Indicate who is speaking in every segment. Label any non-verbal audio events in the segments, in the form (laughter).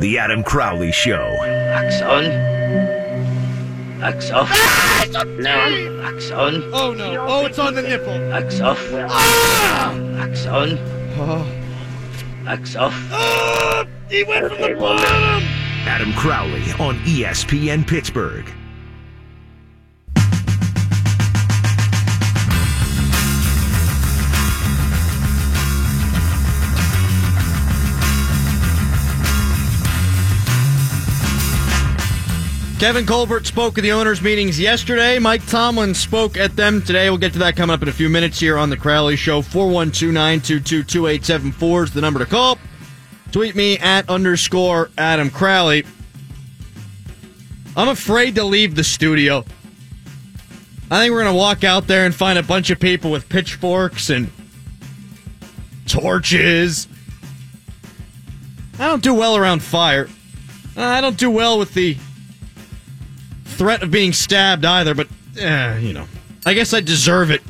Speaker 1: The Adam Crowley Show.
Speaker 2: Wax on. Wax off.
Speaker 3: Ah,
Speaker 2: no. Wax on.
Speaker 3: Oh no! Oh, it's on the nipple.
Speaker 2: Wax off.
Speaker 3: Ah!
Speaker 2: Wax on.
Speaker 3: Oh.
Speaker 2: Wax off.
Speaker 3: Ah! He went from the bottom.
Speaker 1: Adam Crowley on ESPN Pittsburgh.
Speaker 4: Kevin Colbert spoke at the owners' meetings yesterday. Mike Tomlin spoke at them today. We'll get to that coming up in a few minutes here on the Crowley Show. 412 922 2874 is the number to call. Tweet me at underscore Adam Crowley. I'm afraid to leave the studio. I think we're going to walk out there and find a bunch of people with pitchforks and torches. I don't do well around fire. I don't do well with the threat of being stabbed either, but, eh, you know, I guess I deserve it.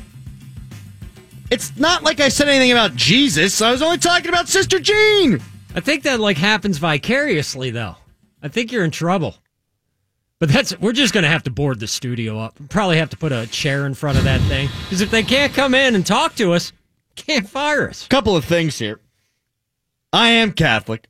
Speaker 4: It's not like I said anything about Jesus. I was only talking about Sister Jean.
Speaker 5: I think that like happens vicariously though. I think you're in trouble. But that's we're just going to have to board the studio up. Probably have to put a chair in front of that thing because if they can't come in and talk to us, can't fire us.
Speaker 4: Couple of things here. I am Catholic.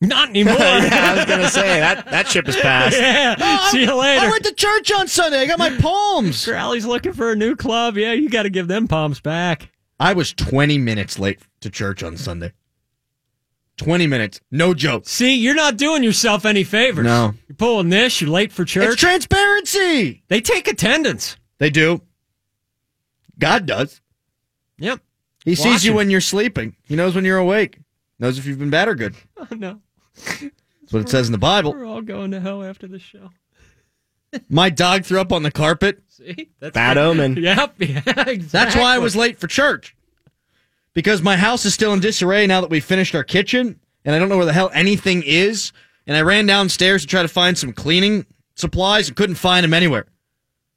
Speaker 5: Not anymore. (laughs)
Speaker 6: yeah, I was gonna say that that ship has passed. (laughs)
Speaker 5: yeah. See you later.
Speaker 4: I went to church on Sunday. I got my palms. (laughs)
Speaker 5: Crowley's looking for a new club. Yeah, you got to give them palms back.
Speaker 4: I was 20 minutes late to church on Sunday. 20 minutes. No joke.
Speaker 5: See, you're not doing yourself any favors.
Speaker 4: No.
Speaker 5: You're pulling this. You're late for church.
Speaker 4: It's transparency.
Speaker 5: they take attendance.
Speaker 4: They do. God does.
Speaker 5: Yep.
Speaker 4: He sees you
Speaker 5: Watching.
Speaker 4: when you're sleeping. He knows when you're awake. Knows if you've been bad or good.
Speaker 5: Oh no.
Speaker 4: That's what it says in the Bible.
Speaker 5: We're all going to hell after the show. (laughs)
Speaker 4: My dog threw up on the carpet.
Speaker 5: See? That's
Speaker 6: Bad omen. (laughs)
Speaker 5: Yep. Yeah, (laughs) exactly.
Speaker 4: That's why I was late for church. Because my house is still in disarray now that we finished our kitchen, and I don't know where the hell anything is. And I ran downstairs to try to find some cleaning supplies and couldn't find them anywhere.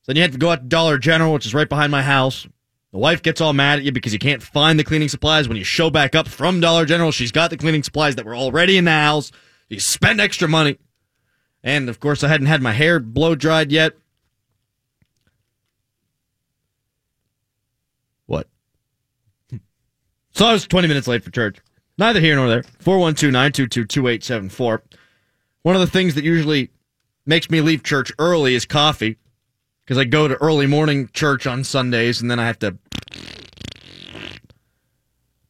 Speaker 4: So then you had to go out to Dollar General, which is right behind my house. The wife gets all mad at you because you can't find the cleaning supplies. When you show back up from Dollar General, she's got the cleaning supplies that were already in the house. You spend extra money. And of course, I hadn't had my hair blow dried yet. What? (laughs) So I was 20 minutes late for church. Neither here nor there. 412 922 2874. One of the things that usually makes me leave church early is coffee because I go to early morning church on Sundays and then I have to.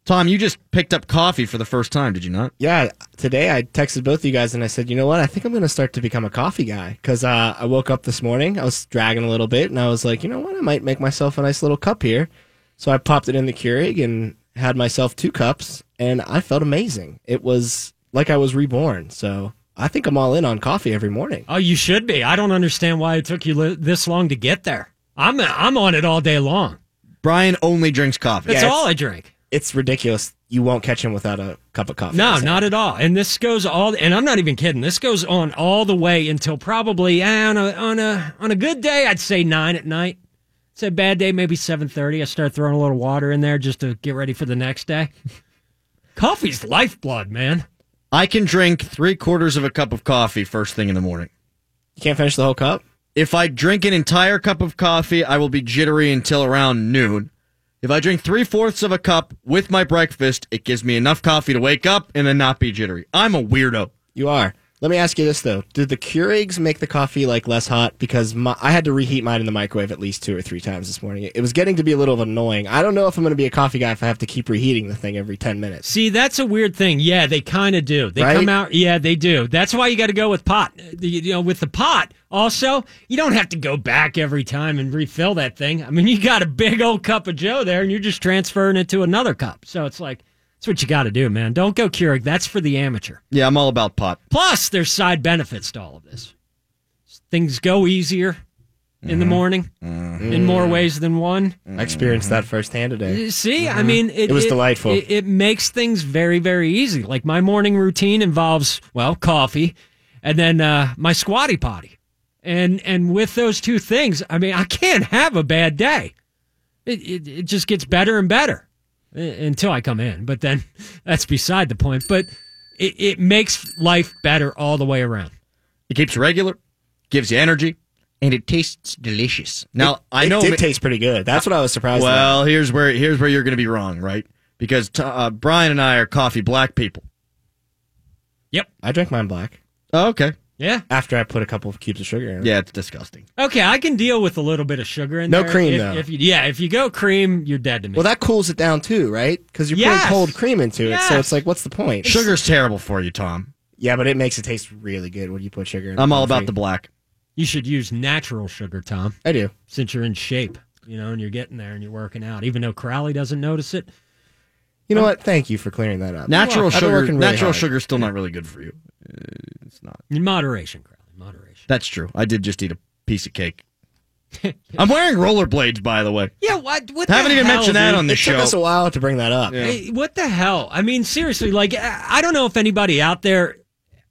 Speaker 4: Tom, you just picked up coffee for the first time, did you not?
Speaker 6: Yeah, today I texted both of you guys and I said, you know what? I think I'm going to start to become a coffee guy because uh, I woke up this morning. I was dragging a little bit and I was like, you know what? I might make myself a nice little cup here. So I popped it in the Keurig and had myself two cups and I felt amazing. It was like I was reborn. So I think I'm all in on coffee every morning.
Speaker 5: Oh, you should be. I don't understand why it took you li- this long to get there. I'm I'm on it all day long.
Speaker 4: Brian only drinks coffee.
Speaker 5: That's
Speaker 6: Yeah,
Speaker 5: all I drink.
Speaker 6: It's ridiculous. You won't catch him without a cup of coffee.
Speaker 5: No, not at all. And this goes all, and I'm not even kidding. This goes on all the way until probably eh, on a on a on a good day, I'd say nine at night. It's a bad day, maybe seven thirty. I start throwing a little water in there just to get ready for the next day. (laughs) Coffee's lifeblood, man.
Speaker 4: I can drink three quarters of a cup of coffee first thing in the morning.
Speaker 6: You can't finish the whole cup?
Speaker 4: If I drink an entire cup of coffee, I will be jittery until around noon. If I drink three fourths of a cup with my breakfast, it gives me enough coffee to wake up and then not be jittery. I'm a weirdo.
Speaker 6: You are. Let me ask you this though: Did the Keurigs make the coffee like less hot? Because my, I had to reheat mine in the microwave at least two or three times this morning. It was getting to be a little annoying. I don't know if I'm going to be a coffee guy if I have to keep reheating the thing every ten minutes.
Speaker 5: See, that's a weird thing. Yeah, they kind of do. They
Speaker 6: Right?
Speaker 5: come out. Yeah, they do. That's why you got to go with pot. You know, with the pot, also, you don't have to go back every time and refill that thing. I mean, you got a big old cup of Joe there, and you're just transferring it to another cup. So it's like that's what you got to do, man. Don't go Keurig. That's for the amateur.
Speaker 4: Yeah, I'm all about pot.
Speaker 5: Plus, there's side benefits to all of this. Things go easier in
Speaker 6: Mm-hmm.
Speaker 5: the morning in more ways than one.
Speaker 6: I experienced that firsthand today.
Speaker 5: See, I mean, it,
Speaker 6: It was delightful.
Speaker 5: It, it makes things very, very easy. Like my morning routine involves, well, coffee, and then uh, my squatty potty, and and with those two things, I mean, I can't have a bad day. It it, it just gets better and better uh, until I come in, but then (laughs) that's beside the point. But it, it makes life better all the way around.
Speaker 4: It keeps you regular, gives you energy, and it tastes delicious. Now I know
Speaker 6: it
Speaker 4: know.
Speaker 6: did taste pretty good. That's what I was surprised. about.
Speaker 4: well, here's where here's where you're going to be wrong, right? Because t- uh, Brian and I are coffee black people.
Speaker 5: Yep.
Speaker 6: I drink mine black
Speaker 4: Oh, okay.
Speaker 5: Yeah.
Speaker 6: after I put a couple of cubes of sugar in it.
Speaker 4: Yeah, it's disgusting.
Speaker 5: Okay, I can deal with a little bit of sugar in
Speaker 6: No
Speaker 5: there.
Speaker 6: cream,
Speaker 5: if,
Speaker 6: though.
Speaker 5: If you, yeah, if you go cream, you're dead to me.
Speaker 6: Well, that cools it down too, right? Because you're
Speaker 5: Yes.
Speaker 6: putting cold cream into it, so it's like, what's the point?
Speaker 4: Sugar's terrible for you, Tom.
Speaker 6: Yeah, but it makes it taste really good when you put sugar in.
Speaker 4: I'm all
Speaker 6: coffee.
Speaker 4: about the black.
Speaker 5: you should use natural sugar, Tom,
Speaker 6: I do.
Speaker 5: since you're in shape, you know, and you're getting there and you're working out. Even though Crowley doesn't notice it.
Speaker 6: You know what? Thank you for clearing that up.
Speaker 4: Natural sugar.
Speaker 6: really
Speaker 4: natural
Speaker 6: hard.
Speaker 4: sugar's still not really good for you. Uh, It's not.
Speaker 5: In moderation, Crowley, moderation.
Speaker 4: That's true. I did just eat a piece of cake. (laughs) I'm wearing rollerblades, by the way.
Speaker 5: Yeah, what? what the
Speaker 4: Haven't even
Speaker 5: hell,
Speaker 4: mentioned that
Speaker 5: dude?
Speaker 4: on the
Speaker 6: It took
Speaker 4: show.
Speaker 6: us a while to bring that up.
Speaker 5: Hey, what the hell? I mean, seriously, like, I I don't know if anybody out there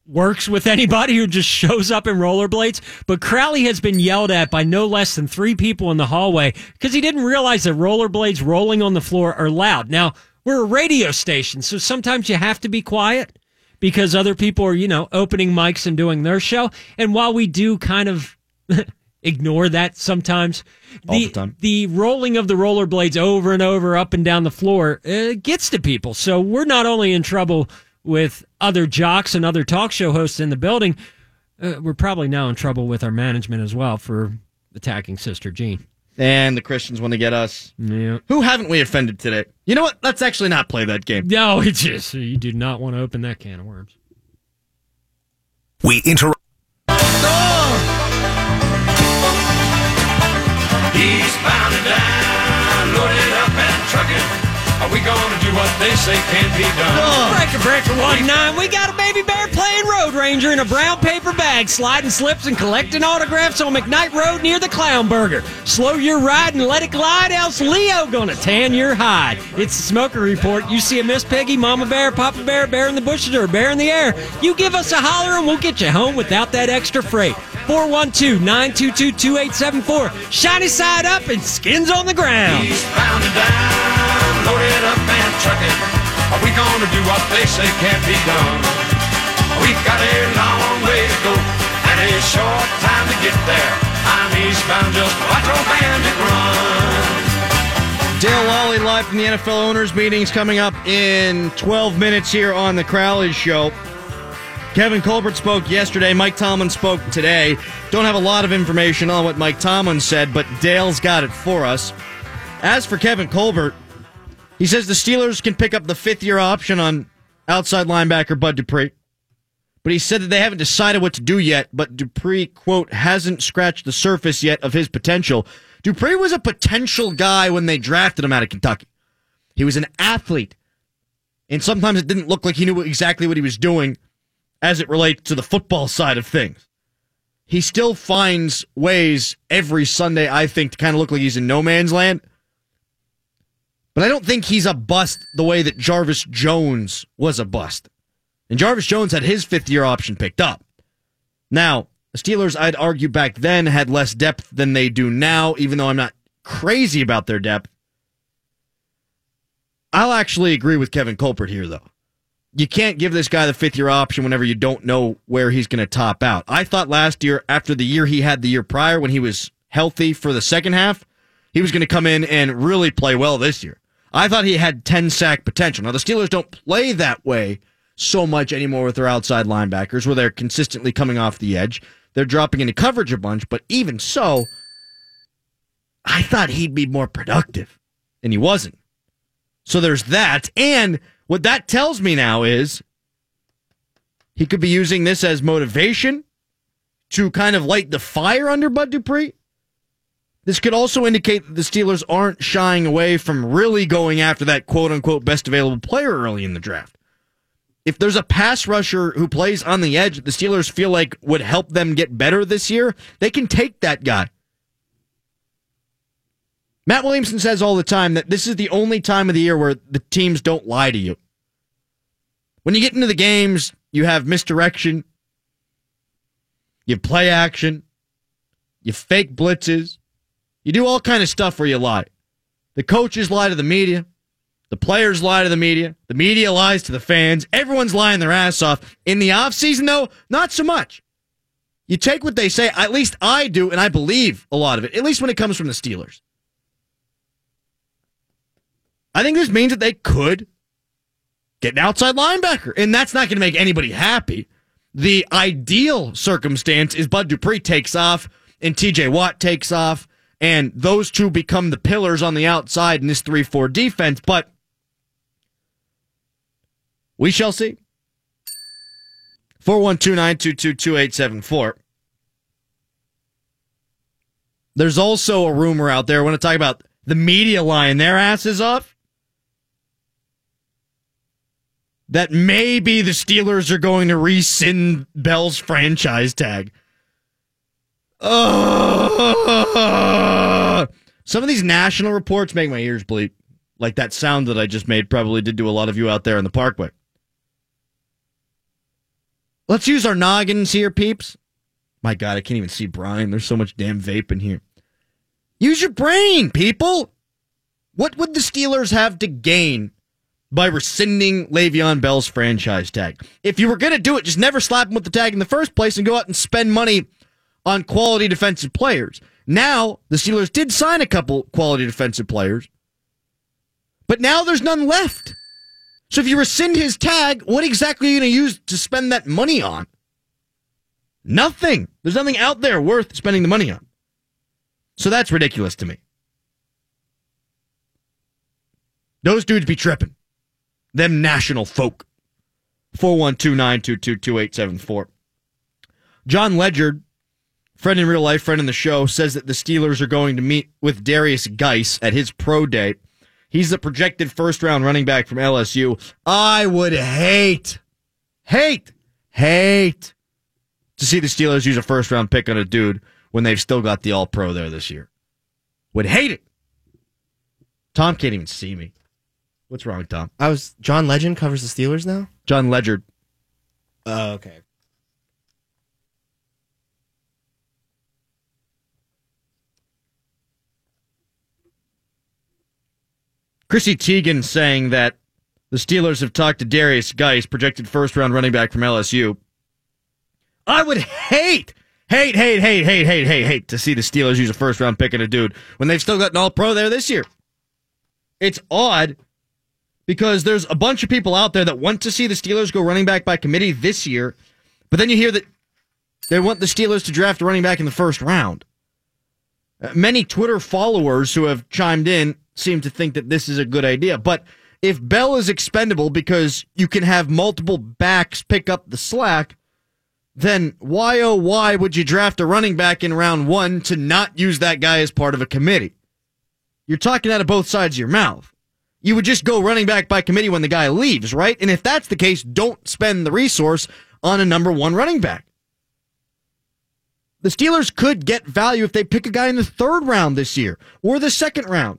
Speaker 5: works with anybody who just shows up in rollerblades, but Crowley has been yelled at by no less than three people in the hallway because he didn't realize that rollerblades rolling on the floor are loud. Now, we're a radio station, so sometimes you have to be quiet because other people are, you know, opening mics and doing their show. And while we do kind of (laughs) ignore that sometimes,
Speaker 4: All the time.
Speaker 5: the rolling of the rollerblades over and over, up and down the floor, uh, gets to people. So we're not only in trouble with other jocks and other talk show hosts in the building, uh, we're probably now in trouble with our management as well for attacking Sister Jean.
Speaker 4: And the Christians want to get us.
Speaker 5: Yeah.
Speaker 4: Who haven't we offended today? You know what? Let's actually not play that game.
Speaker 5: No, it's just you do not want to open that can of worms.
Speaker 1: We interrupt.
Speaker 7: Eastbound and down, loaded up and trucking. Are we gonna do what they say can't be done? Oh.
Speaker 5: Breaker Breaker 1 9, we got a baby bear playing Road Ranger in a brown paper bag, sliding slips and collecting autographs on McKnight Road near the Clown Burger. Slow your ride and let it glide, else Leo gonna tan your hide. It's the Smoker Report. You see a Miss Piggy, Mama Bear, Papa Bear, Bear in the bushes, or bear in the air. You give us a holler and we'll get you home without that extra freight. 412 922 2874. Shiny side up and skins on the ground.
Speaker 7: And up and trucking. Are we gonna do what they say can't be done? We've got a long way to go and a short time to get there. I'm eastbound, just watch old bandit run.
Speaker 4: Dale Lolley live from the NFL owners meetings coming up in 12 minutes here on the Crowley Show. Kevin Colbert spoke yesterday. Mike Tomlin spoke today. Don't have a lot of information on what Mike Tomlin said, but Dale's got it for us. As for Kevin Colbert, he says the Steelers can pick up the fifth year option on outside linebacker Bud Dupree. But he said that they haven't decided what to do yet, but Dupree, quote, hasn't scratched the surface yet of his potential. Dupree was a potential guy when they drafted him out of Kentucky. He was an athlete. And sometimes it didn't look like he knew exactly what he was doing as it relates to the football side of things. He still finds ways every Sunday, I think, to kind of look like he's in no man's land. But I don't think he's a bust the way that Jarvis Jones was a bust. And Jarvis Jones had his fifth year option picked up. Now, the Steelers, I'd argue back then, had less depth than they do now, even though I'm not crazy about their depth. I'll actually agree with Kevin Colbert here, though. You can't give this guy the fifth year option whenever you don't know where he's going to top out. I thought last year, after the year he had the year prior when he was healthy for the second half, he was going to come in and really play well this year. I thought he had 10 sack potential. Now, the Steelers don't play that way so much anymore with their outside linebackers where they're consistently coming off the edge. They're dropping into coverage a bunch, but even so, I thought he'd be more productive, and he wasn't. So there's that. And what that tells me now is he could be using this as motivation to kind of light the fire under Bud Dupree. This could also indicate that the Steelers aren't shying away from really going after that quote unquote best available player early in the draft. If there's a pass rusher who plays on the edge the Steelers feel like would help them get better this year, they can take that guy. Matt Williamson says all the time that this is the only time of the year where the teams don't lie to you. When you get into the games, you have misdirection, you play action, you fake blitzes, you do all kind of stuff where you lie. The coaches lie to the media, The players lie to the media. The media lies to the fans. Everyone's lying their ass off. In the offseason, though, not so much. You take what they say, at least I do, and I believe a lot of it, at least when it comes from the Steelers. I think this means that they could get an outside linebacker, and that's not going to make anybody happy. The ideal circumstance is Bud Dupree takes off and TJ Watt takes off, and those two become the pillars on the outside in this 3 4 defense, but we shall see. 412 922 2874. There's also a rumor out there. I want to talk about the media lying their asses off. That maybe the Steelers are going to rescind Bell's franchise tag. Oh, some of these national reports make my ears bleed. Like that sound that I just made probably did to a lot of you out there in the parkway. Let's use our noggins here, peeps. My God, I can't even see Brian. There's so much damn vape in here. Use your brain, people. What would the Steelers have to gain by rescinding Le'Veon Bell's franchise tag? If you were going to do it, just never slap him with the tag in the first place and go out and spend money on quality defensive players. Now, the Steelers did sign a couple quality defensive players, but now there's none left. So if you rescind his tag, what exactly are you going to use to spend that money on? Nothing. There's nothing out there worth spending the money on. So that's ridiculous to me. Those dudes be tripping. Them national folk. 412 922 2874. John Ledyard, friend in real life, friend in the show, says that the Steelers are going to meet with Derrius Guice at his pro day. He's the projected first round running back from LSU. I would hate, hate, hate to see the Steelers use a first round pick on a dude when they've still got the all pro there this year. Would hate it. Tom can't even see me. What's wrong, Tom?
Speaker 6: I was John Legend covers the Steelers now.
Speaker 4: John Ledyard.
Speaker 6: Oh, okay.
Speaker 4: Chrissy Teigen saying that the Steelers have talked to Derrius Guice, projected first round running back from LSU. I would hate, hate, hate, hate, hate, hate, hate, hate to see the Steelers use a first round pick on a dude when they've still got an all pro there this year. It's odd because there's a bunch of people out there that want to see the Steelers go running back by committee this year, but then you hear that they want the Steelers to draft a running back in the first round. Uh, many Twitter followers who have chimed in seem to think that this is a good idea. But if Bell is expendable because you can have multiple backs pick up the slack, then why oh why would you draft a running back in round one to not use that guy as part of a committee? You're talking out of both sides of your mouth. You would just go running back by committee when the guy leaves, right? And if that's the case, don't spend the resource on a number one running back. The Steelers could get value if they pick a guy in the third round this year or the second round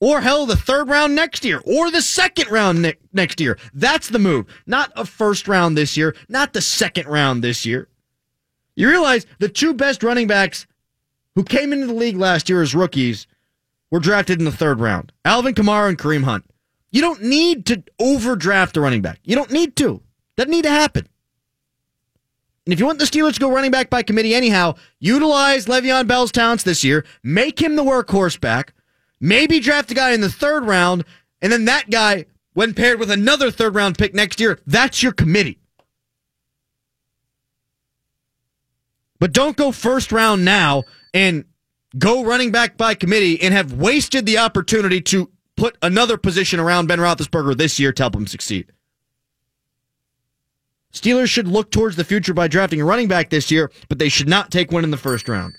Speaker 4: or hell, the third round next year, or the second round ne- next year. That's the move. Not a first round this year, not the second round this year. You realize the two best running backs who came into the league last year as rookies were drafted in the third round Alvin Kamara and Kareem Hunt. You don't need to overdraft a running back. You don't need to. Doesn't need to happen. And if you want the Steelers to go running back by committee anyhow, utilize Le'Veon Bell's talents this year, make him the workhorse back, maybe draft a guy in the third round, and then that guy, when paired with another third round pick next year, that's your committee. But don't go first round now and go running back by committee and have wasted the opportunity to put another position around Ben Roethlisberger this year to help him succeed. Steelers should look towards the future by drafting a running back this year, but they should not take one in the first round.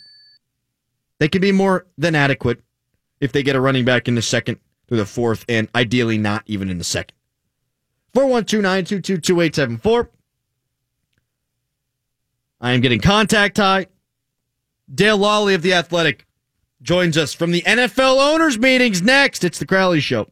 Speaker 4: They can be more than adequate if they get a running back in the second through the fourth, and ideally not even in the second. 412 922 2874. I am getting contact high. Dale Lolley of The Athletic joins us from the NFL owners' meetings next. It's the Crowley Show.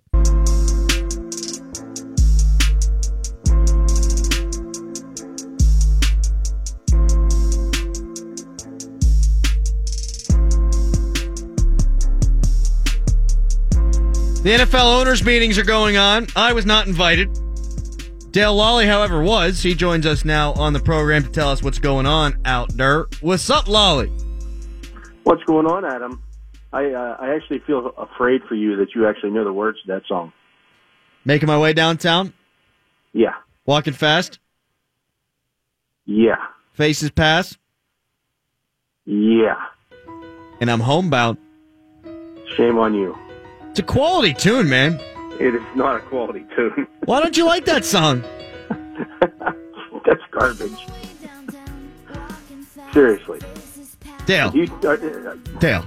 Speaker 4: The NFL owners' meetings are going on. I was not invited. Dale Lolley, however, was. He joins us now on the program to tell us what's going on out there. What's up, Lolley?
Speaker 8: What's going on, Adam? I uh, I actually feel afraid for you that you actually know the words to that song.
Speaker 4: Making my way downtown,
Speaker 8: Yeah,
Speaker 4: walking fast,
Speaker 8: yeah,
Speaker 4: faces pass,
Speaker 8: yeah.
Speaker 4: and I'm homebound.
Speaker 8: Shame on you.
Speaker 4: It's a quality tune, man.
Speaker 8: It is not a quality tune. (laughs)
Speaker 4: Why don't you like that song? (laughs)
Speaker 8: That's garbage. Seriously,
Speaker 4: Dale,
Speaker 8: you are, are
Speaker 4: Dale.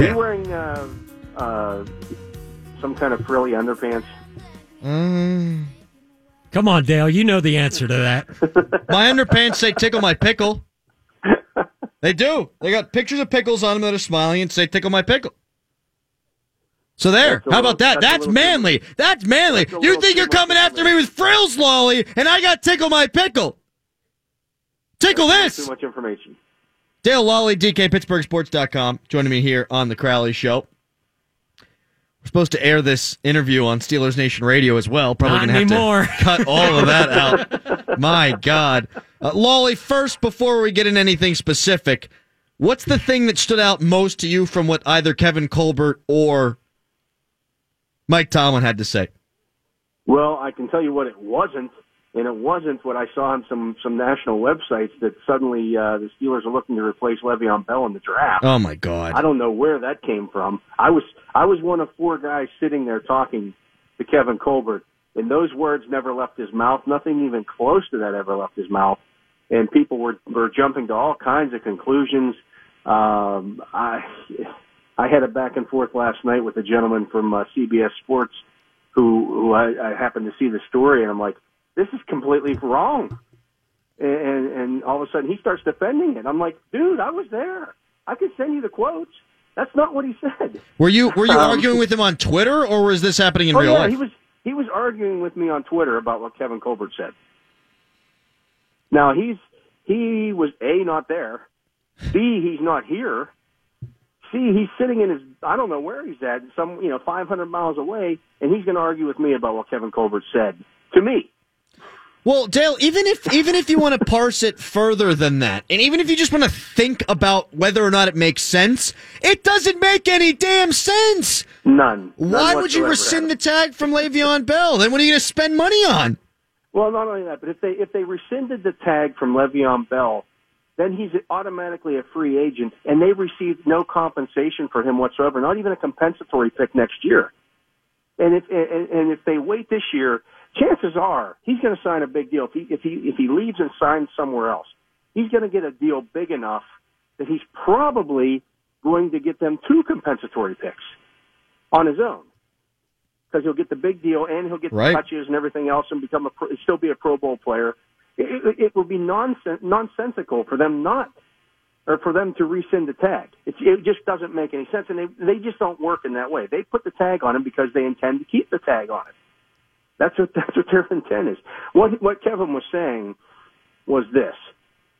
Speaker 8: you wearing uh, uh, some kind of frilly underpants?
Speaker 4: Mm,
Speaker 5: Come on, Dale. You know the answer to that. (laughs)
Speaker 4: my underpants say tickle my pickle. They do. They got pictures of pickles on them that are smiling and say tickle my pickle. So there.
Speaker 8: That's
Speaker 4: How about that?
Speaker 8: that's
Speaker 4: That's
Speaker 8: little
Speaker 4: manly. That's manly.
Speaker 8: That's
Speaker 4: You think you're coming after me with frills, Lolley, and I got tickle my pickle. Tickle this.
Speaker 8: Too much information.
Speaker 4: Dale Lolley, DKPittsburghSports.com, joining me here on the Crowley Show. We're supposed to air this interview on Steelers Nation Radio as well. Probably going to have
Speaker 5: anymore.
Speaker 4: to (laughs) cut all of that out. (laughs) My God. Uh, Lolley, first, before we get into anything specific, what's the thing that stood out most to you from what either Kevin Colbert or Mike Tomlin had to say?
Speaker 8: Well, I can tell you what it wasn't, and it wasn't what I saw on some some national websites that suddenly uh, the Steelers are looking to replace Le'Veon Bell in the draft.
Speaker 4: Oh, my God.
Speaker 8: I don't know where that came from. I was I was one of four guys sitting there talking to Kevin Colbert, and those words never left his mouth. Nothing even close to that ever left his mouth. And people were were jumping to all kinds of conclusions. Um, I I had a back and forth last night with a gentleman from uh, CBS Sports who who I, I happened to see the story, and I'm like, this is completely wrong. And and all of a sudden he starts defending it. I'm like, dude, I was there. I could send you the quotes. That's not what he said.
Speaker 4: Were you were you
Speaker 8: Um,
Speaker 4: arguing with him on Twitter, or was this happening in
Speaker 8: oh
Speaker 4: real
Speaker 8: yeah,
Speaker 4: life?
Speaker 8: he was he was arguing with me on Twitter about what Kevin Colbert said. Now he's he was a not there, b he's not here, c he's sitting in his I don't know where he's at some you know 500 miles away, and he's going to argue with me about what Kevin Colbert said to me.
Speaker 4: Well, Dale, even if even if you want to parse it further than that, and even if you just want to think about whether or not it makes sense, it doesn't make any damn sense.
Speaker 8: None. None
Speaker 4: Why would you rescind the tag from Le'Veon Bell? Then what are you going to spend money on?
Speaker 8: Well, not only that, but if they if they rescinded the tag from Le'Veon Bell, then he's automatically a free agent, and they received no compensation for him whatsoever, not even a compensatory pick next year. And if and, and if they wait this year, chances are he's going to sign a big deal. If he if he if he leaves and signs somewhere else, he's going to get a deal big enough that he's probably going to get them two compensatory picks on his own because he'll get the big deal and he'll get
Speaker 4: Right.
Speaker 8: the touches and everything else and become a pro, still be a Pro Bowl player. It, it, it would be nonsen- nonsensical for them not or for them to rescind the tag. It, just doesn't make any sense, and they they just don't work in that way. They put the tag on him because they intend to keep the tag on it. That's what (laughs) that's what their intent is. What what Kevin was saying was this: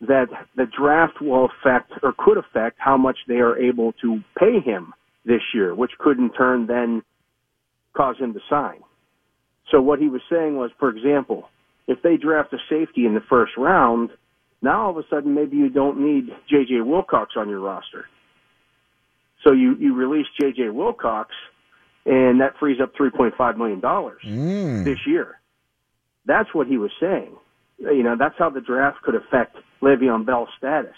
Speaker 8: that the draft will affect or could affect how much they are able to pay him this year, which could in turn then cause him to sign. So what he was saying was, for example, if they draft a safety in the first round, now all of a sudden maybe you don't need J.J. Wilcox on your roster. So you, you release J.J. Wilcox, and that frees up $3.5 million
Speaker 4: Mm.
Speaker 8: this year. That's what he was saying. You know, that's how the draft could affect Le'Veon Bell's status.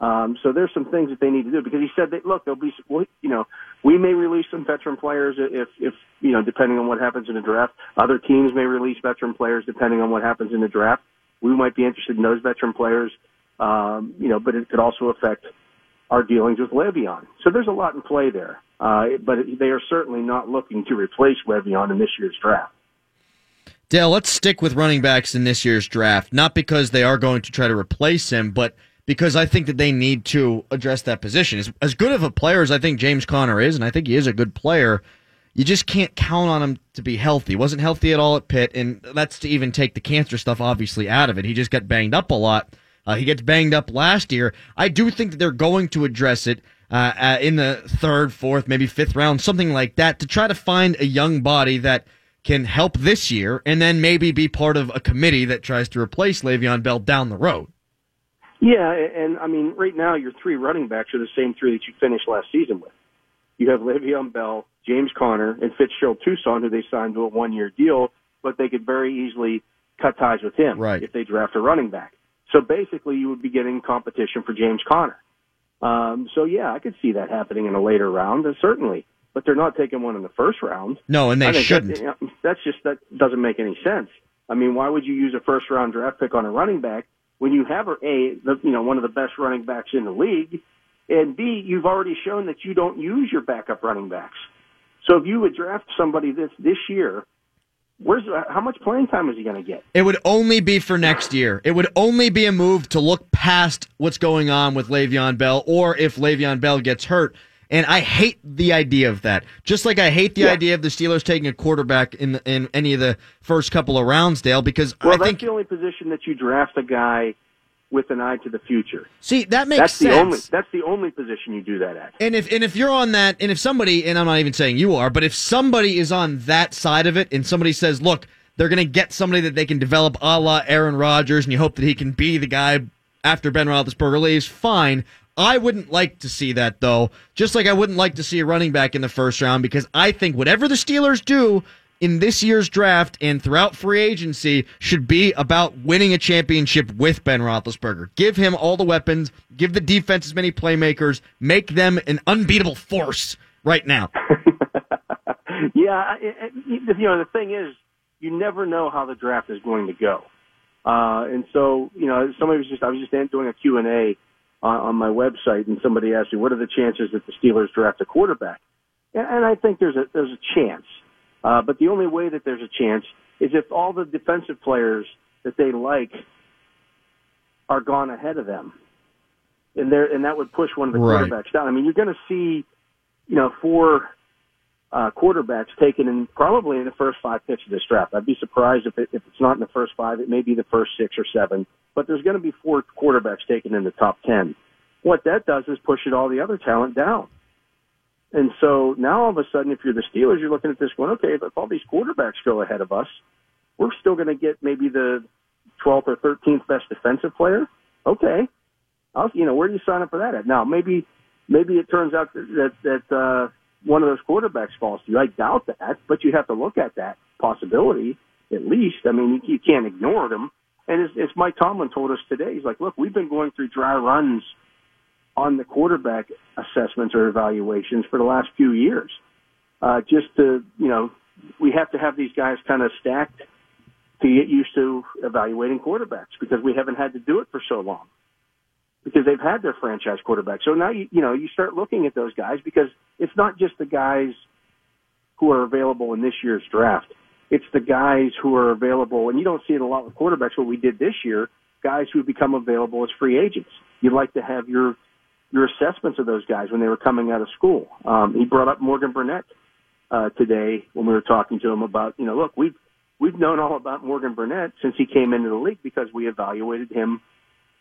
Speaker 8: Um, so there's some things that they need to do because he said that look, there'll be you know we may release some veteran players if if you know depending on what happens in the draft. Other teams may release veteran players depending on what happens in the draft. We might be interested in those veteran players, um, you know, but it could also affect our dealings with Le'Veon. So there's a lot in play there. Uh, but they are certainly not looking to replace Le'Veon in this year's draft.
Speaker 4: Dale, let's stick with running backs in this year's draft. Not because they are going to try to replace him, but because I think that they need to address that position. As, as good of a player as I think James Conner is, and I think he is a good player, you just can't count on him to be healthy. Wasn't healthy at all at Pitt, and that's to even take the cancer stuff obviously out of it. He just got banged up a lot. Uh, he gets banged up last year. I do think that they're going to address it. uh, uh, in the third, fourth, maybe fifth round, something like that, to try to find a young body that can help this year, and then maybe be part of a committee that tries to replace Le'Veon Bell down the road.
Speaker 8: Yeah, and I mean, right now your three running backs are the same three that you finished last season with. You have Le'Veon Bell, James Conner, and Fitzgerald Toussaint, who they signed to a one-year deal, but they could very easily cut ties with him
Speaker 4: Right.
Speaker 8: if they draft a running back. So basically, you would be getting competition for James Conner. Um, so yeah, I could see that happening in a later round, uh, certainly. But they're not taking one in the first round.
Speaker 4: No, and they shouldn't.
Speaker 8: That, that's just that doesn't make any sense. I mean, why would you use a first round draft pick on a running back when you have a, the, you know one of the best running backs in the league, and B you've already shown that you don't use your backup running backs. So if you would draft somebody this this year, where's uh, how much playing time is he going to get?
Speaker 4: It would only be for next year. It would only be a move to look past what's going on with Le'Veon Bell or if Le'Veon Bell gets hurt. And I hate the idea of that. Just like I hate the
Speaker 8: Yeah.
Speaker 4: idea of the Steelers taking a quarterback in the, in any of the first couple of rounds, Dale, because
Speaker 8: Well,
Speaker 4: I
Speaker 8: that's
Speaker 4: think
Speaker 8: the only position that you draft a guy with an eye to the future.
Speaker 4: see that makes
Speaker 8: That's
Speaker 4: sense.
Speaker 8: the only that's the only position you do that at.
Speaker 4: And if and if you're on that, and if somebody, and I'm not even saying you are, but if somebody is on that side of it, and somebody says, "Look, they're going to get somebody that they can develop, a la Aaron Rodgers," and you hope that he can be the guy after Ben Roethlisberger leaves, fine. I wouldn't like to see that though. Just like I wouldn't like to see a running back in the first round because I think whatever the Steelers do in this year's draft and throughout free agency should be about winning a championship with Ben Roethlisberger. Give him all the weapons, give the defense as many playmakers, make them an unbeatable force right now. (laughs)
Speaker 8: yeah, I- I- you know the thing is, you never know how the draft is going to go, uh, and so you know somebody was just I was just doing a Q and A on, on my website, and somebody asked me what are the chances that the Steelers draft a quarterback, and, and I think there's a there's a chance, uh, but the only way that there's a chance is if all the defensive players that they like are gone ahead of them, and there and that would push one of the
Speaker 4: Right.
Speaker 8: quarterbacks down. I mean, you're going to see, you know, four uh, quarterbacks taken in probably in the first five picks of this draft. I'd be surprised if it, if it's not in the first five. It may be the first six or seven, but there's going to be four quarterbacks taken in the top ten. What that does is push it all the other talent down. And so now all of a sudden, if you're the Steelers, you're looking at this going, okay, if all these quarterbacks go ahead of us, we're still going to get maybe the 12th or 13th best defensive player. Okay, I'll, you know, where do you sign up for that at? Now, maybe, maybe it turns out that that uh, one of those quarterbacks falls to you. I doubt that, but you have to look at that possibility at least. I mean, you, you can't ignore them. And as, as Mike Tomlin told us today, he's like, look, we've been going through dry runs on the quarterback assessments or evaluations for the last few years. Uh, just to, you know, we have to have these guys kind of stacked to get used to evaluating quarterbacks because we haven't had to do it for so long because they've had their franchise quarterback. So now you you know you start looking at those guys because it's not just the guys who are available in this year's draft. It's the guys who are available, and you don't see it a lot with quarterbacks. What we did this year, guys who become available as free agents. You'd like to have your your assessments of those guys when they were coming out of school. Um, he brought up Morgan Burnett uh, today when we were talking to him about, you know, look, we've we've known all about Morgan Burnett since he came into the league because we evaluated him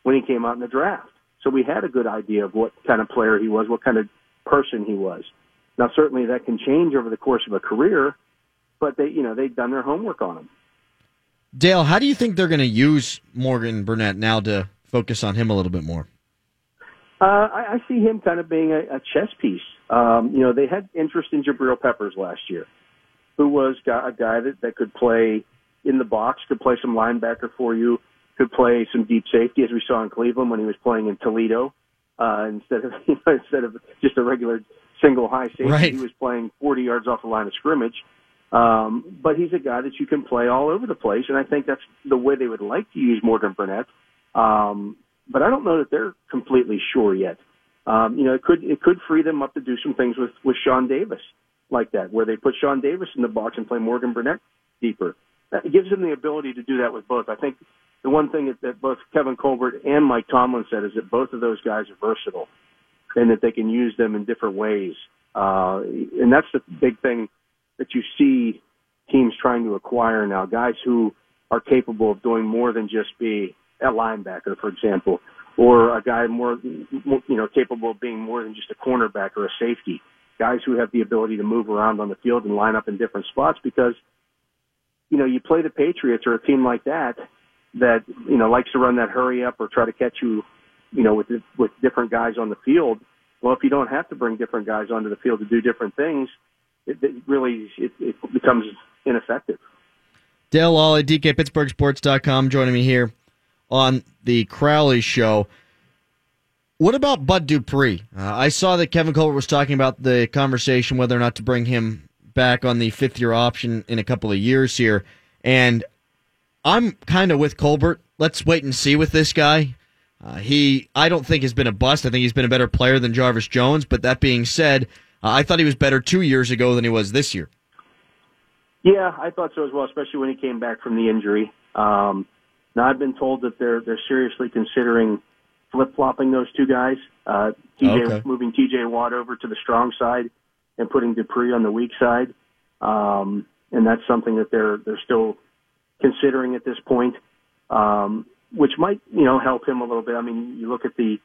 Speaker 8: when he came out in the draft. So we had a good idea of what kind of player he was, what kind of person he was. Now, certainly that can change over the course of a career, but they, you know, they've done their homework on him.
Speaker 4: Dale, how do you think they're going to use Morgan Burnett now to focus on him a little bit more?
Speaker 8: Uh, I, I see him kind of being a, a chess piece. Um, you know, they had interest in Jabril Peppers last year, who was a guy that, that could play in the box, could play some linebacker for you, could play some deep safety, as we saw in Cleveland when he was playing in Toledo. Uh, instead of (laughs) you know, instead of just a regular single high safety,
Speaker 4: Right.
Speaker 8: he was playing 40 yards off the line of scrimmage. Um, but he's a guy that you can play all over the place, and I think that's the way they would like to use Morgan Burnett. Um, but I don't know that they're completely sure yet. Um, you know, it could it could free them up to do some things with with Sean Davis like that, where they put Sean Davis in the box and play Morgan Burnett deeper. That gives them the ability to do that with both. I think the one thing that, that both Kevin Colbert and Mike Tomlin said is that both of those guys are versatile and that they can use them in different ways. Uh, and that's the big thing that you see teams trying to acquire now, guys who are capable of doing more than just be a linebacker, for example, or a guy more, you know, capable of being more than just a cornerback or a safety. Guys who have the ability to move around on the field and line up in different spots because, you know, you play the Patriots or a team like that that, you know, likes to run that hurry up or try to catch you, you know, with, with different guys on the field. Well, if you don't have to bring different guys onto the field to do different things, it, it really, it, it becomes ineffective.
Speaker 4: Dale Lolley, DKPittsburghSports.com, joining me here on the Crowley Show. What about Bud Dupree? Uh, I saw that Kevin Colbert was talking about the conversation whether or not to bring him back on the fifth year option in a couple of years here. And I'm kind of with Colbert. Let's wait and see with this guy. Uh, he, I don't think has been a bust. I think he's been a better player than Jarvis Jones. But that being said, uh, I thought he was better two years ago than he was this year.
Speaker 8: Yeah, I thought so as well, especially when he came back from the injury. Um, now I've been told that they're they're seriously considering flip flopping those two guys. Uh, TJ
Speaker 4: Okay.
Speaker 8: moving TJ Watt over to the strong side and putting Dupree on the weak side, um, and that's something that they're they're still considering at this point, um, which might you know help him a little bit. I mean, you look at the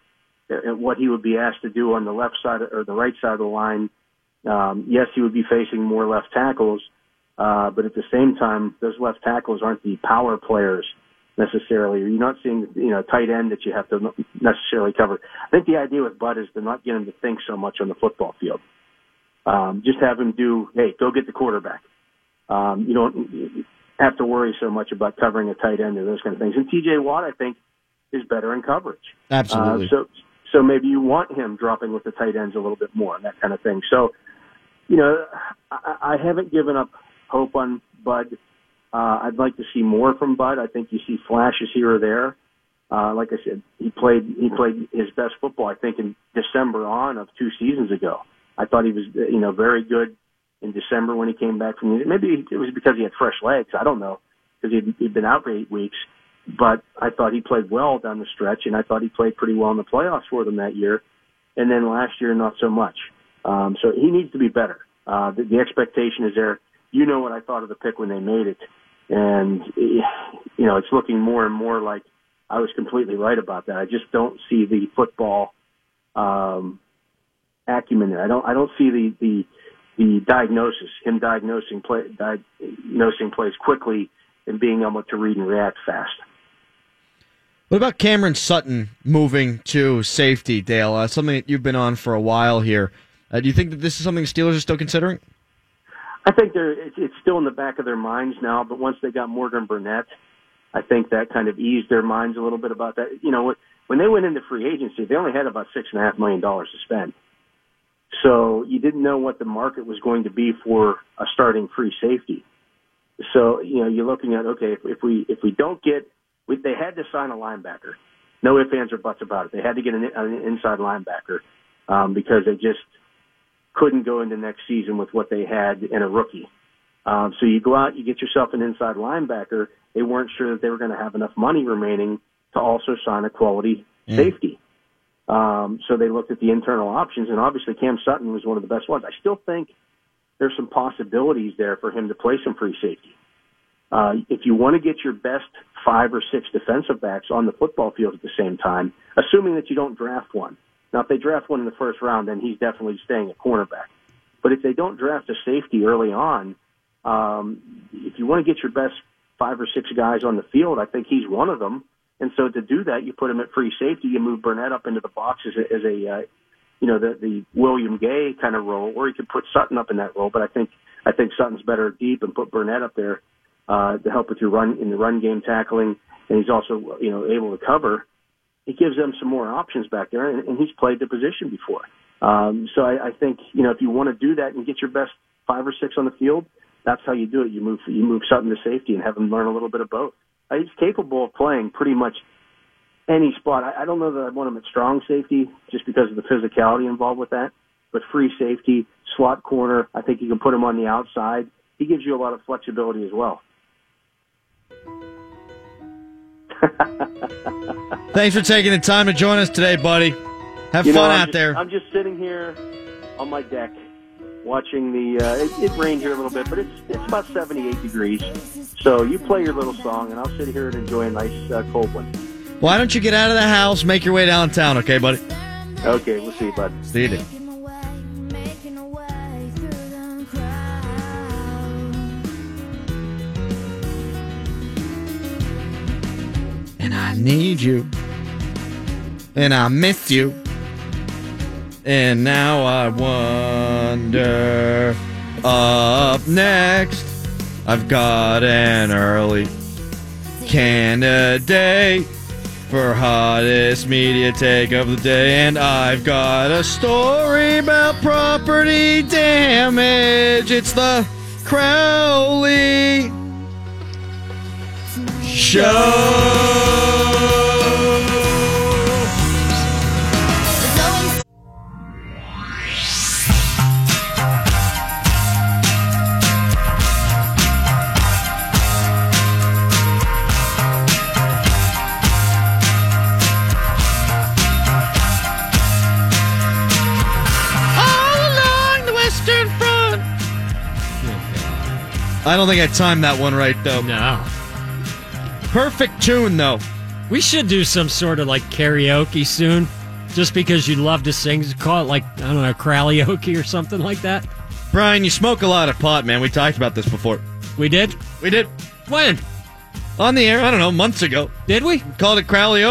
Speaker 8: at what he would be asked to do on the left side or the right side of the line. Um, yes, he would be facing more left tackles, uh, but at the same time, those left tackles aren't the power players necessarily. You're not seeing, you know, a tight end that you have to necessarily cover. I think the idea with Bud is to not get him to think so much on the football field. Um, just have him do, hey, go get the quarterback. Um, you don't have to worry so much about covering a tight end or those kind of things. And TJ Watt, I think, is better in coverage.
Speaker 4: Absolutely.
Speaker 8: Uh, so, so maybe you want him dropping with the tight ends a little bit more, and that kind of thing. So, you know, I, I haven't given up hope on Bud. Uh, I'd like to see more from Bud. I think you see flashes here or there. Uh, like I said, he played he played his best football. I think in December on of two seasons ago. I thought he was you know very good in December when he came back from maybe it was because he had fresh legs. I don't know because he'd, he'd been out for eight weeks. But I thought he played well down the stretch, and I thought he played pretty well in the playoffs for them that year. And then last year, not so much. Um, so he needs to be better. Uh, the, the expectation is there. You know what I thought of the pick when they made it, and you know it's looking more and more like I was completely right about that. I just don't see the football um, acumen there. I don't. I don't see the the the diagnosis, him diagnosing play, diagnosing plays quickly and being able to read and react fast.
Speaker 4: What about Cameron Sutton moving to safety, Dale? Uh, something that you've been on for a while here. Uh, do you think that this is something Steelers are still considering?
Speaker 8: I think they're it's, still in the back of their minds now, but once they got Morgan Burnett, I think that kind of eased their minds a little bit about that. You know, when they went into free agency, they only had about six and a half million dollars to spend. So you didn't know what the market was going to be for a starting free safety. So you know you're looking at okay if, if we if we don't get we, they had to sign a linebacker, no ifs ands or buts about it. They had to get an, an inside linebacker um, because they just couldn't go into next season with what they had in a rookie. Um, so you go out, you get yourself an inside linebacker. They weren't sure that they were going to have enough money remaining to also sign a quality safety. Um, so they looked at the internal options, and obviously Cam Sutton was one of the best ones. I still think there's some possibilities there for him to play some free safety. Uh, if you want to get your best five or six defensive backs on the football field at the same time, assuming that you don't draft one. Now, if they draft one in the first round, then he's definitely staying at cornerback. But if they don't draft a safety early on, um, if you want to get your best five or six guys on the field, I think he's one of them. And so to do that, you put him at free safety. You move Burnett up into the box as a, as a uh, you know, the the William Gay kind of role, or you could put Sutton up in that role. But I think I think Sutton's better deep and put Burnett up there uh, to help with your run in the run game tackling, and he's also you know able to cover. It gives them some more options back there, and, and he's played the position before. Um, so I, I think you know if you want to do that and get your best five or six on the field, that's how you do it. You move you move Sutton to safety and have him learn a little bit of both. Uh, He's capable of playing pretty much any spot. I, I don't know that I want him at strong safety just because of the physicality involved with that. But free safety, slot corner, I think you can put him on the outside. He gives you a lot of flexibility as well.
Speaker 4: Thanks for taking the time to join us today, buddy. Have
Speaker 8: You
Speaker 4: fun
Speaker 8: I'm
Speaker 4: out
Speaker 8: just-
Speaker 4: there.
Speaker 8: I'm just sitting here on my deck watching the. Uh, it, it rained here a little bit, but it's it's about 78 degrees. So you play your little song, and I'll sit here and enjoy a nice uh, cold one.
Speaker 4: Why don't you get out of the house, make your way downtown, okay, buddy?
Speaker 8: Okay, we'll see you, bud.
Speaker 4: See you then. Need you. And I miss you. And now I wonder. Up next, I've got an early candidate for hottest media take of the day. And I've got a story about property damage. It's the Crowley Show. I don't think I timed that one right, though.
Speaker 5: No.
Speaker 4: Perfect tune, though.
Speaker 5: We should do some sort of like karaoke soon. Just because you love to sing. Call it like, I don't know, karaoke or something like that.
Speaker 4: Brian, you smoke a lot of pot, man. We talked about this before.
Speaker 5: We did?
Speaker 4: We did.
Speaker 5: When?
Speaker 4: On the air, I don't know, months ago.
Speaker 5: Did we?
Speaker 4: Called it Crowley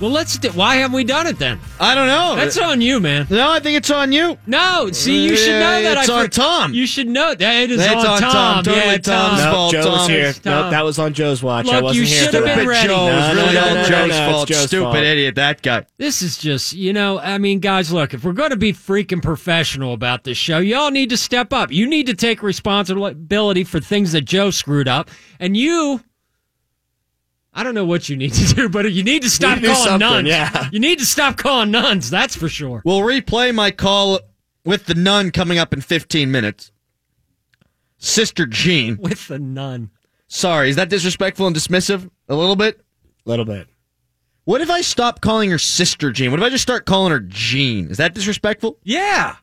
Speaker 5: Well, let's do. Why haven't we done it then?
Speaker 4: I don't know.
Speaker 5: That's on you, man.
Speaker 4: No, I think it's on you.
Speaker 5: No, see, you should know that.
Speaker 4: It's
Speaker 5: I
Speaker 4: on Tom.
Speaker 5: You should know that it is
Speaker 4: It's
Speaker 5: on,
Speaker 4: on Tom. Totally
Speaker 5: yeah,
Speaker 4: Tom's
Speaker 5: Tom.
Speaker 4: fault.
Speaker 6: Nope, Joe was
Speaker 4: Tom.
Speaker 6: here.
Speaker 5: It's Tom.
Speaker 6: Nope, that was on Joe's watch. I wasn't
Speaker 5: you should have been ready.
Speaker 4: Joe
Speaker 6: No, no,
Speaker 4: really
Speaker 6: no,
Speaker 4: all
Speaker 6: no, no,
Speaker 4: Joe's
Speaker 6: no,
Speaker 4: fault.
Speaker 6: Joe's
Speaker 4: Stupid
Speaker 6: fault.
Speaker 4: idiot, that guy.
Speaker 5: This is just, you know, I mean, guys, look, if we're going to be freaking professional about this show, y'all need to step up. You need to take responsibility for things that Joe screwed up. And you, I don't know what you need to do, (laughs) but you need to stop
Speaker 6: need to
Speaker 5: calling
Speaker 6: something,
Speaker 5: nuns.
Speaker 6: yeah.
Speaker 5: You need to stop calling nuns, that's for sure.
Speaker 4: We'll replay my call with the nun coming up in 15 minutes. Sister Jean. (laughs)
Speaker 5: With the nun.
Speaker 4: Sorry, is that disrespectful and dismissive? A little bit?
Speaker 6: A little bit.
Speaker 4: What if I stop calling her Sister Jean? What if I just start calling her Jean? Is that disrespectful?
Speaker 5: Yeah.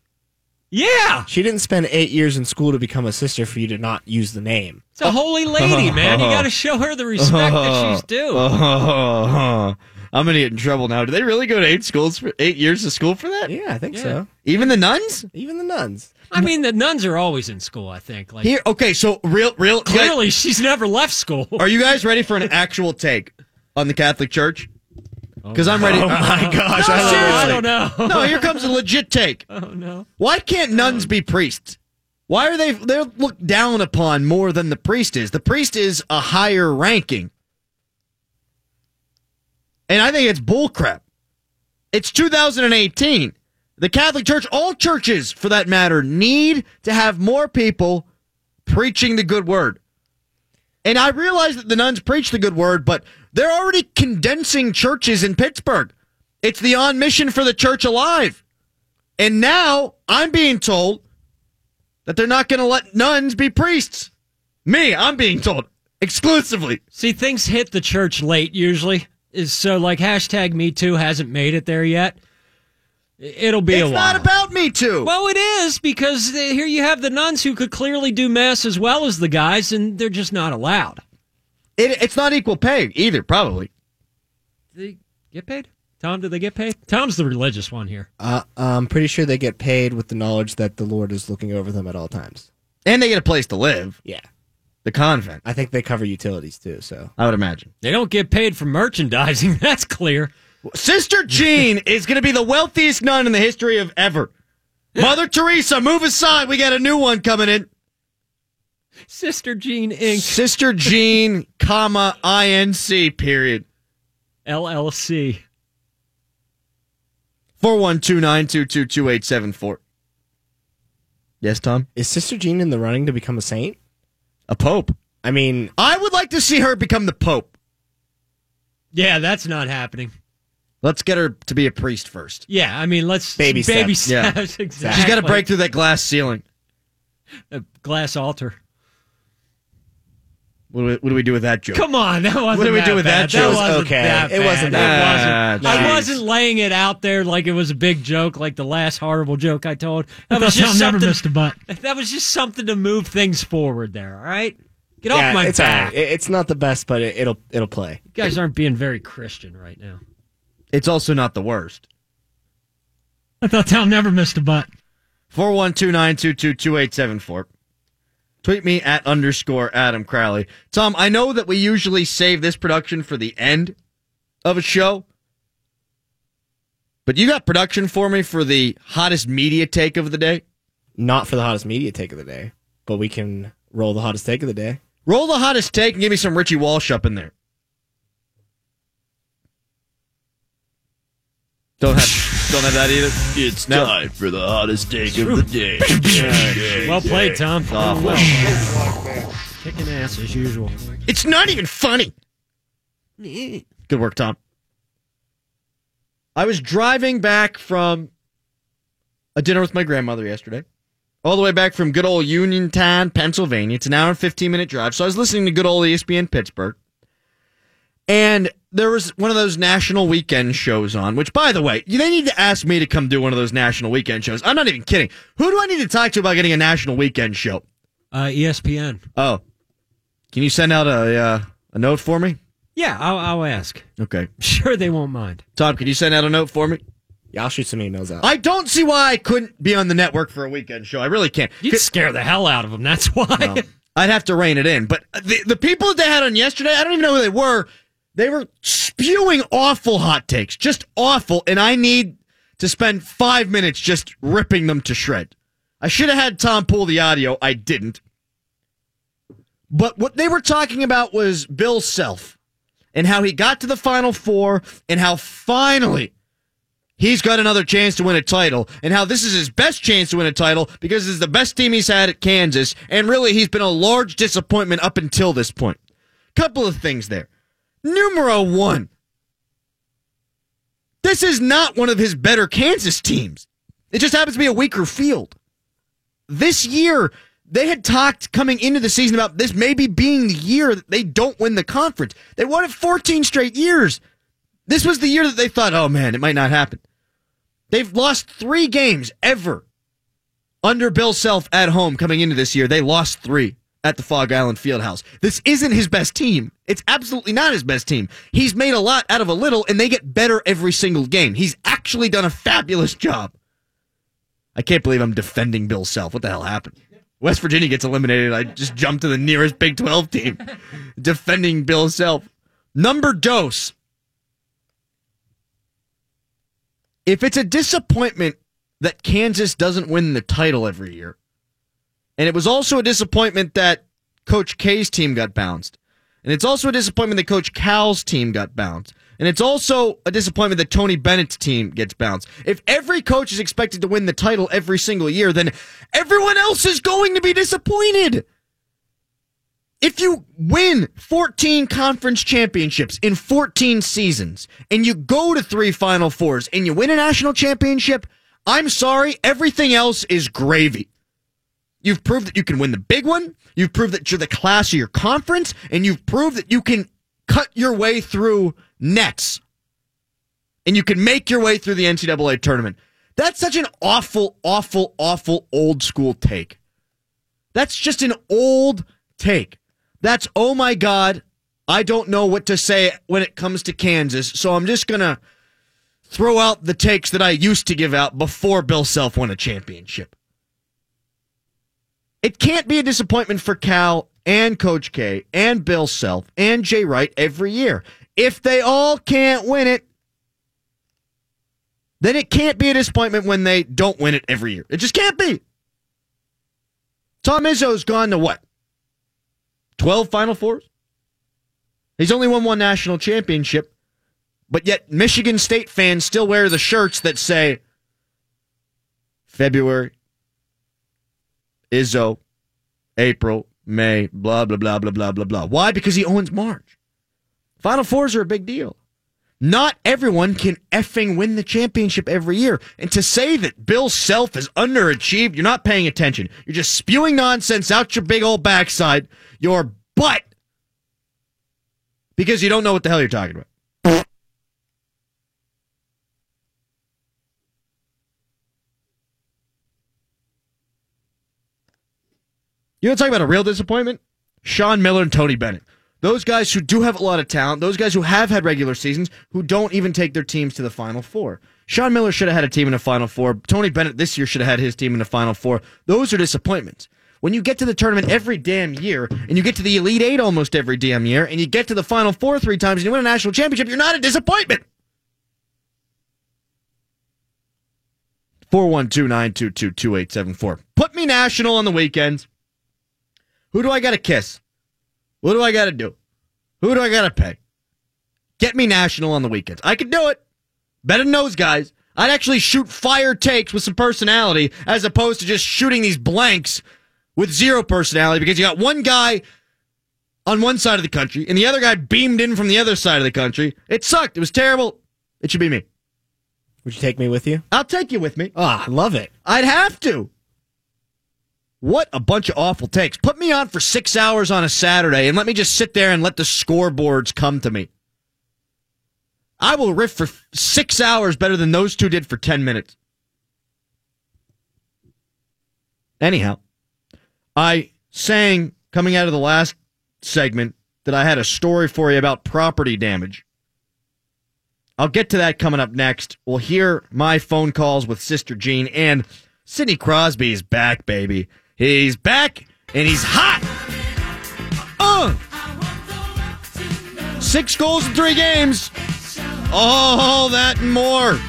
Speaker 5: Yeah.
Speaker 6: She didn't spend eight years in school to become a sister for you to not use the name.
Speaker 5: It's a holy lady, (laughs) man. You got to show her the respect that she's (laughs) due. (laughs)
Speaker 4: I'm gonna get in trouble now. Do they really go to eight schools for eight years of school for that?
Speaker 6: Yeah, I think
Speaker 5: Yeah.
Speaker 6: so.
Speaker 4: Even the nuns?
Speaker 6: Even the nuns.
Speaker 5: I mean, the nuns are always in school, I think. Like,
Speaker 4: Here, okay. So real, real.
Speaker 5: clearly, she's never left school.
Speaker 4: Are you guys ready for an actual take on the Catholic Church? Oh, because I'm ready. (laughs)
Speaker 6: Oh my (laughs) gosh!
Speaker 4: No,
Speaker 6: I
Speaker 4: seriously.
Speaker 5: I don't (laughs) know.
Speaker 4: no, here comes a legit take.
Speaker 5: Oh, no.
Speaker 4: Why can't nuns be priests? Why are they they're looked down upon more than the priest is? The priest is a higher ranking. And I think it's bullcrap. It's 2018. The Catholic Church, all churches for that matter, need to have more people preaching the good word. And I realize that the nuns preach the good word, but they're already condensing churches in Pittsburgh. It's the on mission for the church alive. And now I'm being told that they're not going to let nuns be priests. Me, I'm being told exclusively.
Speaker 5: See, things hit the church late usually. Is so like hashtag Me Too hasn't made it there yet. It'll be a
Speaker 4: It's not about me too.
Speaker 5: well, it is because uh, here you have the nuns who could clearly do mass as well as the guys, and they're just not allowed.
Speaker 4: It, it's not equal pay either, probably.
Speaker 5: Do they get paid? Tom, do they get paid? Tom's the religious one here.
Speaker 6: Uh, I'm pretty sure they get paid with the knowledge that the Lord is looking over them at all times.
Speaker 4: And they get a place to live.
Speaker 6: Yeah,
Speaker 4: The convent,
Speaker 6: I think they cover utilities too. So
Speaker 4: I would imagine.
Speaker 5: They don't get paid for merchandising. (laughs) That's clear.
Speaker 4: Sister Jean is going to be the wealthiest nun in the history of ever. Mother Teresa, move aside. We got a new one coming in.
Speaker 5: Sister Jean Inc.
Speaker 4: Sister Jean, comma, INC, period.
Speaker 5: LLC.
Speaker 4: 412-922-2874. Yes, Tom?
Speaker 6: is Sister Jean in the running to become a saint?
Speaker 4: A pope.
Speaker 6: I mean,
Speaker 4: I would like to see her become the pope.
Speaker 5: Yeah, that's not happening.
Speaker 4: Let's get her to be a priest first.
Speaker 5: Yeah, I mean, let's
Speaker 6: Baby
Speaker 5: baby
Speaker 6: steps.
Speaker 4: Yeah. (laughs)
Speaker 5: exactly.
Speaker 4: She's got to break through that glass ceiling.
Speaker 5: a glass altar.
Speaker 4: What do we, what do, we do with that joke?
Speaker 5: Come on, that wasn't.
Speaker 4: What do we
Speaker 5: that
Speaker 4: do with
Speaker 5: bad.
Speaker 4: that joke?
Speaker 5: wasn't
Speaker 6: Okay,
Speaker 5: that
Speaker 6: it wasn't
Speaker 5: bad.
Speaker 4: that
Speaker 5: It wasn't.
Speaker 4: bad.
Speaker 5: I wasn't laying it out there like it was a big joke, like the last horrible joke I told. That was
Speaker 9: Tom
Speaker 5: just
Speaker 9: never
Speaker 5: something.
Speaker 9: missed a butt. (laughs)
Speaker 5: That was just something to move things forward. There, all right. Get off my
Speaker 6: it's
Speaker 5: back.
Speaker 6: right. It's not the best, but it, it'll it'll play.
Speaker 5: You guys aren't being very Christian right now.
Speaker 4: It's also not the worst.
Speaker 5: I thought Tom never missed a butt.
Speaker 4: 412-922-2874. Tweet me at underscore Adam Crowley. Tom, I know that we usually save this production for the end of a show, but you got production for me for the hottest media take of the day?
Speaker 6: Not for the hottest media take of the day, but we can roll the hottest take of the day.
Speaker 4: Roll the hottest take and give me some Richie Walsh up in there. Don't have don't have that either.
Speaker 1: It's
Speaker 4: No.
Speaker 1: time for the hottest take of the day. (laughs)
Speaker 5: Well played, Tom.
Speaker 4: awful.
Speaker 5: Well. Kicking ass as usual.
Speaker 4: It's not even funny. Good work, Tom. I was driving back from a dinner with my grandmother yesterday, all the way back from good old Uniontown, Pennsylvania. It's an hour and 15 minute drive. So I was listening to good old ESPN Pittsburgh. And there was one of those national weekend shows on, which, by the way, they need to ask me to come do one of those national weekend shows. I'm not even kidding. Who do I need to talk to about getting a national weekend show?
Speaker 5: Uh, ESPN.
Speaker 4: Oh, can you send out a uh, a note for me?
Speaker 5: Yeah, I'll, I'll ask.
Speaker 4: Okay, (laughs)
Speaker 5: Sure, they won't mind.
Speaker 4: Tom, can you send out a note for me?
Speaker 6: Yeah, I'll shoot some emails out.
Speaker 4: I don't see why I couldn't be on the network for a weekend show. I really can't.
Speaker 5: You'd scare the hell out of them. That's why.
Speaker 4: No, I'd have to rein it in. But the the people that they had on yesterday, I don't even know who they were. They were spewing awful hot takes, just awful, and I need to spend five minutes just ripping them to shred. I should have had Tom pull the audio. I didn't. But what they were talking about was Bill Self and how he got to the Final Four and how finally he's got another chance to win a title and how this is his best chance to win a title because it's the best team he's had at Kansas. And really, he's been a large disappointment up until this point. Couple of things there. Numero one. This is not one of his better Kansas teams. It just happens to be a weaker field. This year, they had talked coming into the season about this maybe being the year that they don't win the conference. They won it 14 straight years. This was the year that they thought, oh man, it might not happen. They've lost three games ever under Bill Self at home coming into this year. They lost three at the Phog Allen Fieldhouse. This isn't his best team. It's absolutely not his best team. He's made a lot out of a little, and they get better every single game. He's actually done a fabulous job. I can't believe I'm defending Bill Self. What the hell happened? West Virginia gets eliminated. I just jumped to the nearest Big 12 team (laughs) defending Bill Self. Number dose. If it's a disappointment that Kansas doesn't win the title every year, and it was also a disappointment that Coach K's team got bounced, and it's also a disappointment that Coach Cal's team got bounced, and it's also a disappointment that Tony Bennett's team gets bounced. If every coach is expected to win the title every single year, then everyone else is going to be disappointed. If you win 14 conference championships in 14 seasons and you go to three Final Fours and you win a national championship, I'm sorry, everything else is gravy. You've proved that you can win the big one. You've proved that you're the class of your conference, and you've proved that you can cut your way through nets and you can make your way through the NCAA tournament. That's such an awful, awful, awful old school take. That's just an old take. That's, oh my God, I don't know what to say when it comes to Kansas, so I'm just going to throw out the takes that I used to give out before Bill Self won a championship. It can't be a disappointment for Cal and Coach K and Bill Self and Jay Wright every year. If they all can't win it, then it can't be a disappointment when they don't win it every year. It just can't be. Tom Izzo's gone to what? 12 Final Fours? He's only won one national championship, but yet Michigan State fans still wear the shirts that say February, Izzo, April, May, blah, blah, blah, blah, blah, blah, blah. Why? Because he owns March. Final Fours are a big deal. Not everyone can effing win the championship every year. And to say that Bill Self is underachieved, you're not paying attention. You're just spewing nonsense out your big old backside, your butt, because you don't know what the hell you're talking about. You want to talk about a real disappointment? Sean Miller and Tony Bennett. Those guys who do have a lot of talent, those guys who have had regular seasons, who don't even take their teams to the Final Four. Sean Miller should have had a team in the Final Four. Tony Bennett this year should have had his team in the Final Four. Those are disappointments. When you get to the tournament every damn year, and you get to the Elite Eight almost every damn year, and you get to the Final Four three times, and you win a national championship, you're not a disappointment. 412-922-2874. Put me national on the weekends. Who do I got to kiss? What do I got to do? Who do I got to pay? Get me national on the weekends. I could do it. Better than those guys. I'd actually shoot fire takes with some personality as opposed to just shooting these blanks with zero personality because you got one guy on one side of the country and the other guy beamed in from the other side of the country. It sucked. It was terrible. It should be me.
Speaker 6: Would you take me with you?
Speaker 4: I'll take you with me.
Speaker 6: Ah, I love it.
Speaker 4: I'd have to. What a bunch of awful takes. Put me on for six hours on a Saturday and let me just sit there and let the scoreboards come to me. I will riff for six hours better than those two did for 10 minutes. Anyhow, I sang coming out of the last segment that I had a story for you about property damage. I'll get to that coming up next. We'll hear my phone calls with Sister Jean and Sidney Crosby is back, baby. He's back and he's hot. Uh. Six goals in three games. All that and more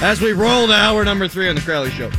Speaker 4: as we roll to hour number three on the Crowley Show.